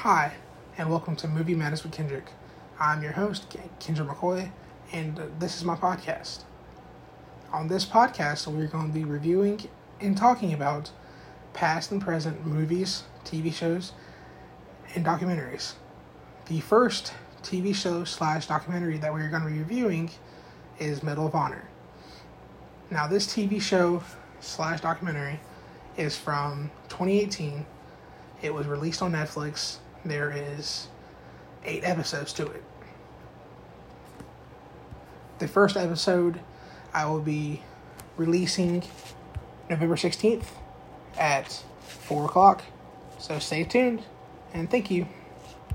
Hi, and welcome to Movie Matters with Kendrick. I'm your host, Kendrick McCoy, and uh, this is my podcast. On this podcast, we're going to be reviewing and talking about past and present movies, TV shows, and documentaries. The first TV show slash documentary that we're going to be reviewing is Medal of Honor. Now, this TV show slash documentary is from 2018. It was released on Netflix. There is eight episodes to it. The first episode I will be releasing November 16th at 4 o'clock. So stay tuned and thank you.